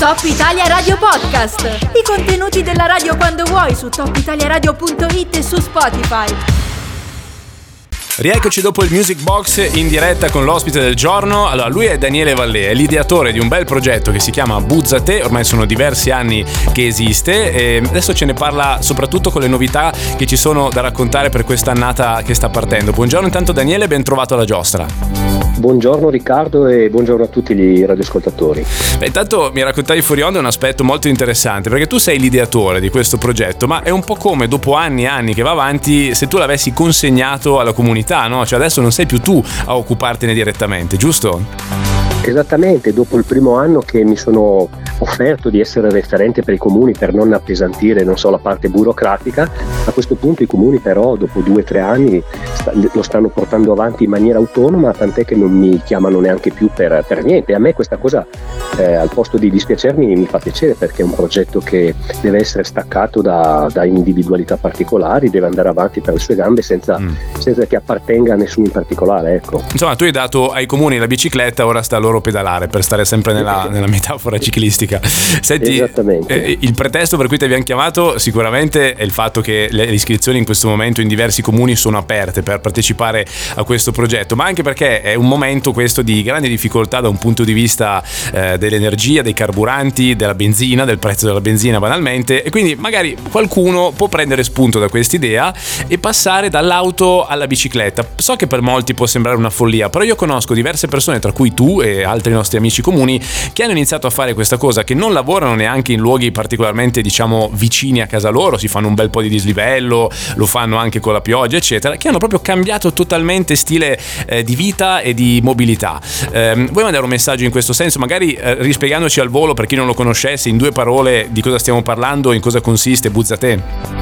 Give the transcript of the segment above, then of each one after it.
Top Italia Radio Podcast. I contenuti della radio quando vuoi su topitaliaradio.it e su Spotify. Rieccoci dopo il Music Box in diretta con l'ospite del giorno. Allora, lui è Daniele Vallée, è l'ideatore di un bel progetto che si chiama Buzzate, ormai sono diversi anni che esiste e adesso ce ne parla soprattutto con le novità che ci sono da raccontare per questa annata che sta partendo. Buongiorno intanto Daniele, ben trovato alla giostra. Buongiorno Riccardo e buongiorno a tutti i radioascoltatori. Beh, intanto mi raccontavi fuori onda un aspetto molto interessante perché tu sei l'ideatore di questo progetto, ma è un po' come dopo anni e anni che va avanti se tu l'avessi consegnato alla comunità, no? Cioè adesso non sei più tu a occupartene direttamente, giusto? Esattamente, dopo il primo anno che mi sono offerto di essere referente per i comuni per non appesantire non so, la parte burocratica, a questo punto i comuni però dopo due o tre anni lo stanno portando avanti in maniera autonoma, tant'è che non mi chiamano neanche più per, per niente. A me questa cosa eh, al posto di dispiacermi mi fa piacere perché è un progetto che deve essere staccato da, da individualità particolari, deve andare avanti per le sue gambe senza, mm. senza che appartenga a nessuno in particolare. Ecco. Insomma, tu hai dato ai comuni la bicicletta, ora sta loro pedalare per stare sempre nella, nella metafora ciclistica. Senti, eh, il pretesto per cui ti abbiamo chiamato sicuramente è il fatto che le iscrizioni in questo momento in diversi comuni sono aperte per partecipare a questo progetto, ma anche perché è un momento questo di grande difficoltà da un punto di vista eh, dell'energia, dei carburanti, della benzina, del prezzo della benzina banalmente e quindi magari qualcuno può prendere spunto da quest'idea e passare dall'auto alla bicicletta. So che per molti può sembrare una follia, però io conosco diverse persone, tra cui tu e altri nostri amici comuni, che hanno iniziato a fare questa cosa, che non lavorano neanche in luoghi particolarmente diciamo vicini a casa loro, si fanno un bel po' di dislivello, lo fanno anche con la pioggia eccetera, che hanno proprio cambiato totalmente stile eh, di vita e di mobilità. Eh, vuoi mandare un messaggio in questo senso, magari eh, rispiegandoci al volo per chi non lo conoscesse in due parole di cosa stiamo parlando, in cosa consiste Buzzate?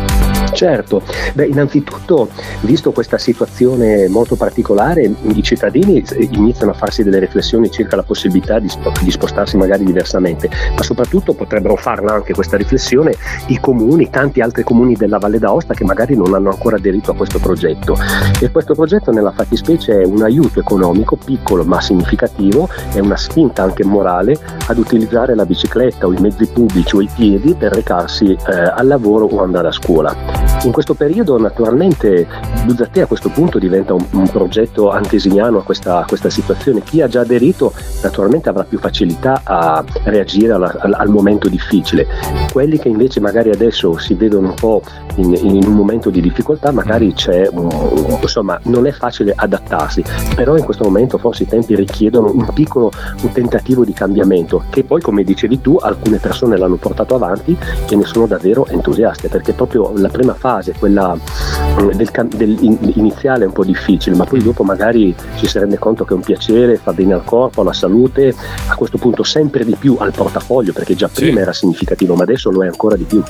Certo, beh, innanzitutto, visto questa situazione molto particolare, i cittadini iniziano a farsi delle riflessioni circa la possibilità di, di spostarsi magari diversamente, ma soprattutto potrebbero farla anche questa riflessione i comuni, tanti altri comuni della Valle d'Aosta che magari non hanno ancora aderito a questo progetto. E questo progetto nella fattispecie è un aiuto economico piccolo ma significativo, è una spinta anche morale ad utilizzare la bicicletta o i mezzi pubblici o i piedi per recarsi eh, al lavoro o andare a scuola. In questo periodo naturalmente Buzzate a questo punto diventa un, un progetto antesignano a questa, a questa, situazione. Chi ha già aderito naturalmente avrà più facilità a reagire alla, al, al, momento difficile. Quelli che invece magari adesso si vedono un po' in, in un momento di difficoltà, magari c'è insomma non è facile adattarsi, però in questo momento forse i tempi richiedono un piccolo un tentativo di cambiamento che poi come dicevi tu alcune persone l'hanno portato avanti e ne sono davvero entusiaste perché proprio la prima fase, quella eh, del, del iniziale è un po' difficile, ma poi dopo magari ci si rende conto che è un piacere, fa bene al corpo, alla salute, a questo punto sempre di più al portafoglio, perché già prima sì. era significativo, ma adesso lo è ancora di più.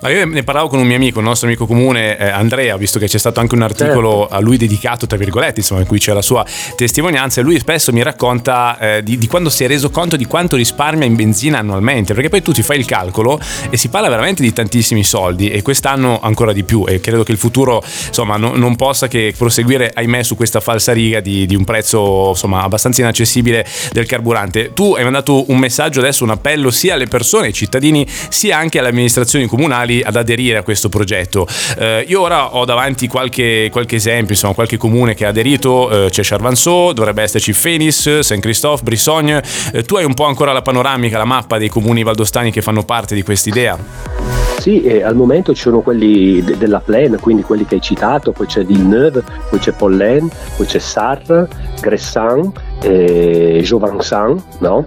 Ma io ne parlavo con un mio amico, un nostro amico comune, eh, Andrea, visto che c'è stato anche un articolo certo. a lui dedicato, tra virgolette, insomma, in cui c'è la sua testimonianza, e lui spesso mi racconta eh, di, di, quando si è reso conto di quanto risparmia in benzina annualmente, perché poi tu ti fai il calcolo e si parla veramente di tantissimi soldi e quest'anno ancora di più e credo che il futuro insomma no, non possa che proseguire, ahimè, su questa falsa riga di, di un prezzo insomma abbastanza inaccessibile del carburante. Tu hai mandato un messaggio adesso, un appello sia alle persone, ai cittadini, sia anche alle amministrazioni comunali ad aderire a questo progetto. Eh, io ora ho davanti qualche, qualche, esempio, insomma, qualche comune che ha aderito, eh, c'è Charvanceau, dovrebbe esserci Fenis, Saint-Christophe, Brissogne. Eh, tu hai un po' ancora la panoramica, la mappa dei comuni valdostani che fanno parte di quest'idea? Sì, eh, al momento ci sono quelli de- della Plaine, quindi quelli che hai citato, poi c'è Villeneuve, poi c'è Pollen, poi c'è Sarre, Gressan, eh, Jovansan, no?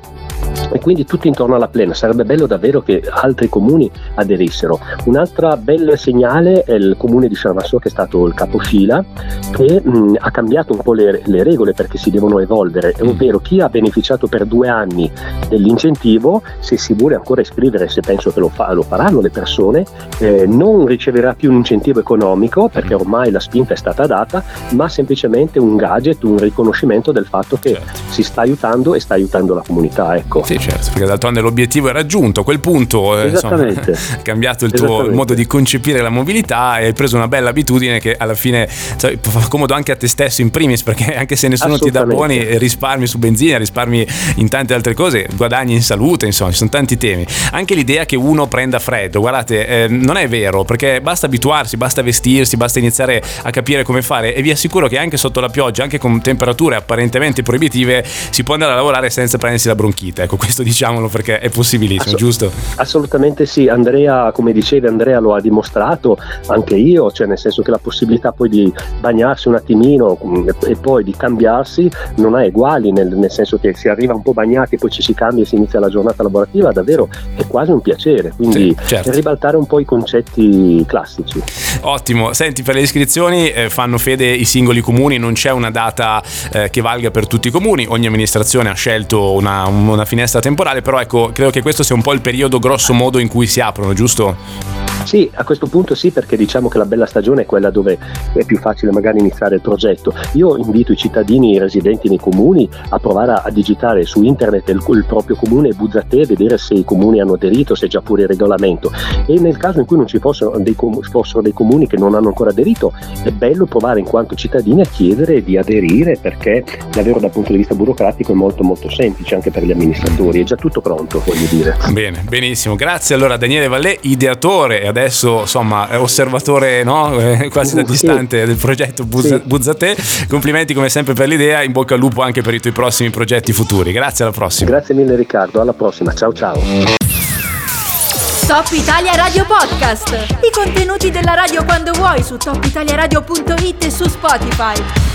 E quindi tutto intorno alla plena. Sarebbe bello davvero che altri comuni aderissero. Un'altra bel segnale è il comune di Charvassò che è stato il capofila che mh, ha cambiato un po' le, le, regole perché si devono evolvere, mm. ovvero chi ha beneficiato per due anni dell'incentivo, se si vuole ancora iscrivere, se penso che lo, fa, lo faranno le persone, eh, non riceverà più un incentivo economico perché ormai la spinta è stata data, ma semplicemente un gadget, un riconoscimento del fatto che certo. si sta aiutando e sta aiutando la comunità. Ecco. Sì, certo, perché d'altronde l'obiettivo è raggiunto, a quel punto eh, insomma, è cambiato il tuo modo di concepire la mobilità e hai preso una bella abitudine che alla fine cioè, fa comodo anche a te stesso in primis, perché anche se nessuno ti dà buoni risparmi su benzina, risparmi in tante altre cose, guadagni in salute, insomma, ci sono tanti temi. Anche l'idea che uno prenda freddo, guardate, eh, non è vero, perché basta abituarsi, basta vestirsi, basta iniziare a capire come fare e vi assicuro che anche sotto la pioggia, anche con temperature apparentemente proibitive, si può andare a lavorare senza prendersi la bronchite. Ecco, questo diciamolo perché è possibilissimo, Ass- giusto? Assolutamente sì, Andrea, come dicevi, Andrea lo ha dimostrato, anche io, cioè nel senso che la possibilità poi di bagnarsi un attimino mm, e poi di cambiarsi non ha uguali, nel, nel senso che si arriva un po' bagnati e poi ci si cambia e si inizia la giornata lavorativa, davvero è quasi un piacere, quindi sì, certo. ribaltare un po' i concetti classici. Ottimo, senti per le iscrizioni eh, fanno fede i singoli comuni, non c'è una data eh, che valga per tutti i comuni, ogni amministrazione ha scelto una, una finestra temporale, però ecco, credo che questo sia un po' il periodo grosso modo in cui si aprono, giusto? Sì, a questo punto sì, perché diciamo che la bella stagione è quella dove è più facile magari iniziare il progetto. Io invito i cittadini residenti nei comuni a provare a, digitare su internet il, il proprio comune Buzzate e vedere se i comuni hanno aderito, se è già pure il regolamento. E nel caso in cui non ci fossero dei, fossero dei comuni che non hanno ancora aderito, è bello provare in quanto cittadini a chiedere di aderire perché davvero dal punto di vista burocratico è molto molto semplice anche per gli amministratori, è già tutto pronto, voglio dire. Bene, benissimo. Grazie allora Daniele Vallè, ideatore e adesso insomma osservatore no? Eh, quasi da distante del progetto Buzza, sì. Buzzate. Complimenti come sempre per l'idea, in bocca al lupo anche per i tuoi prossimi progetti futuri. Grazie, alla prossima. Grazie mille Riccardo, alla prossima, ciao ciao. Top Italia Radio Podcast. I contenuti della radio quando vuoi su topitaliaradio.it e su Spotify.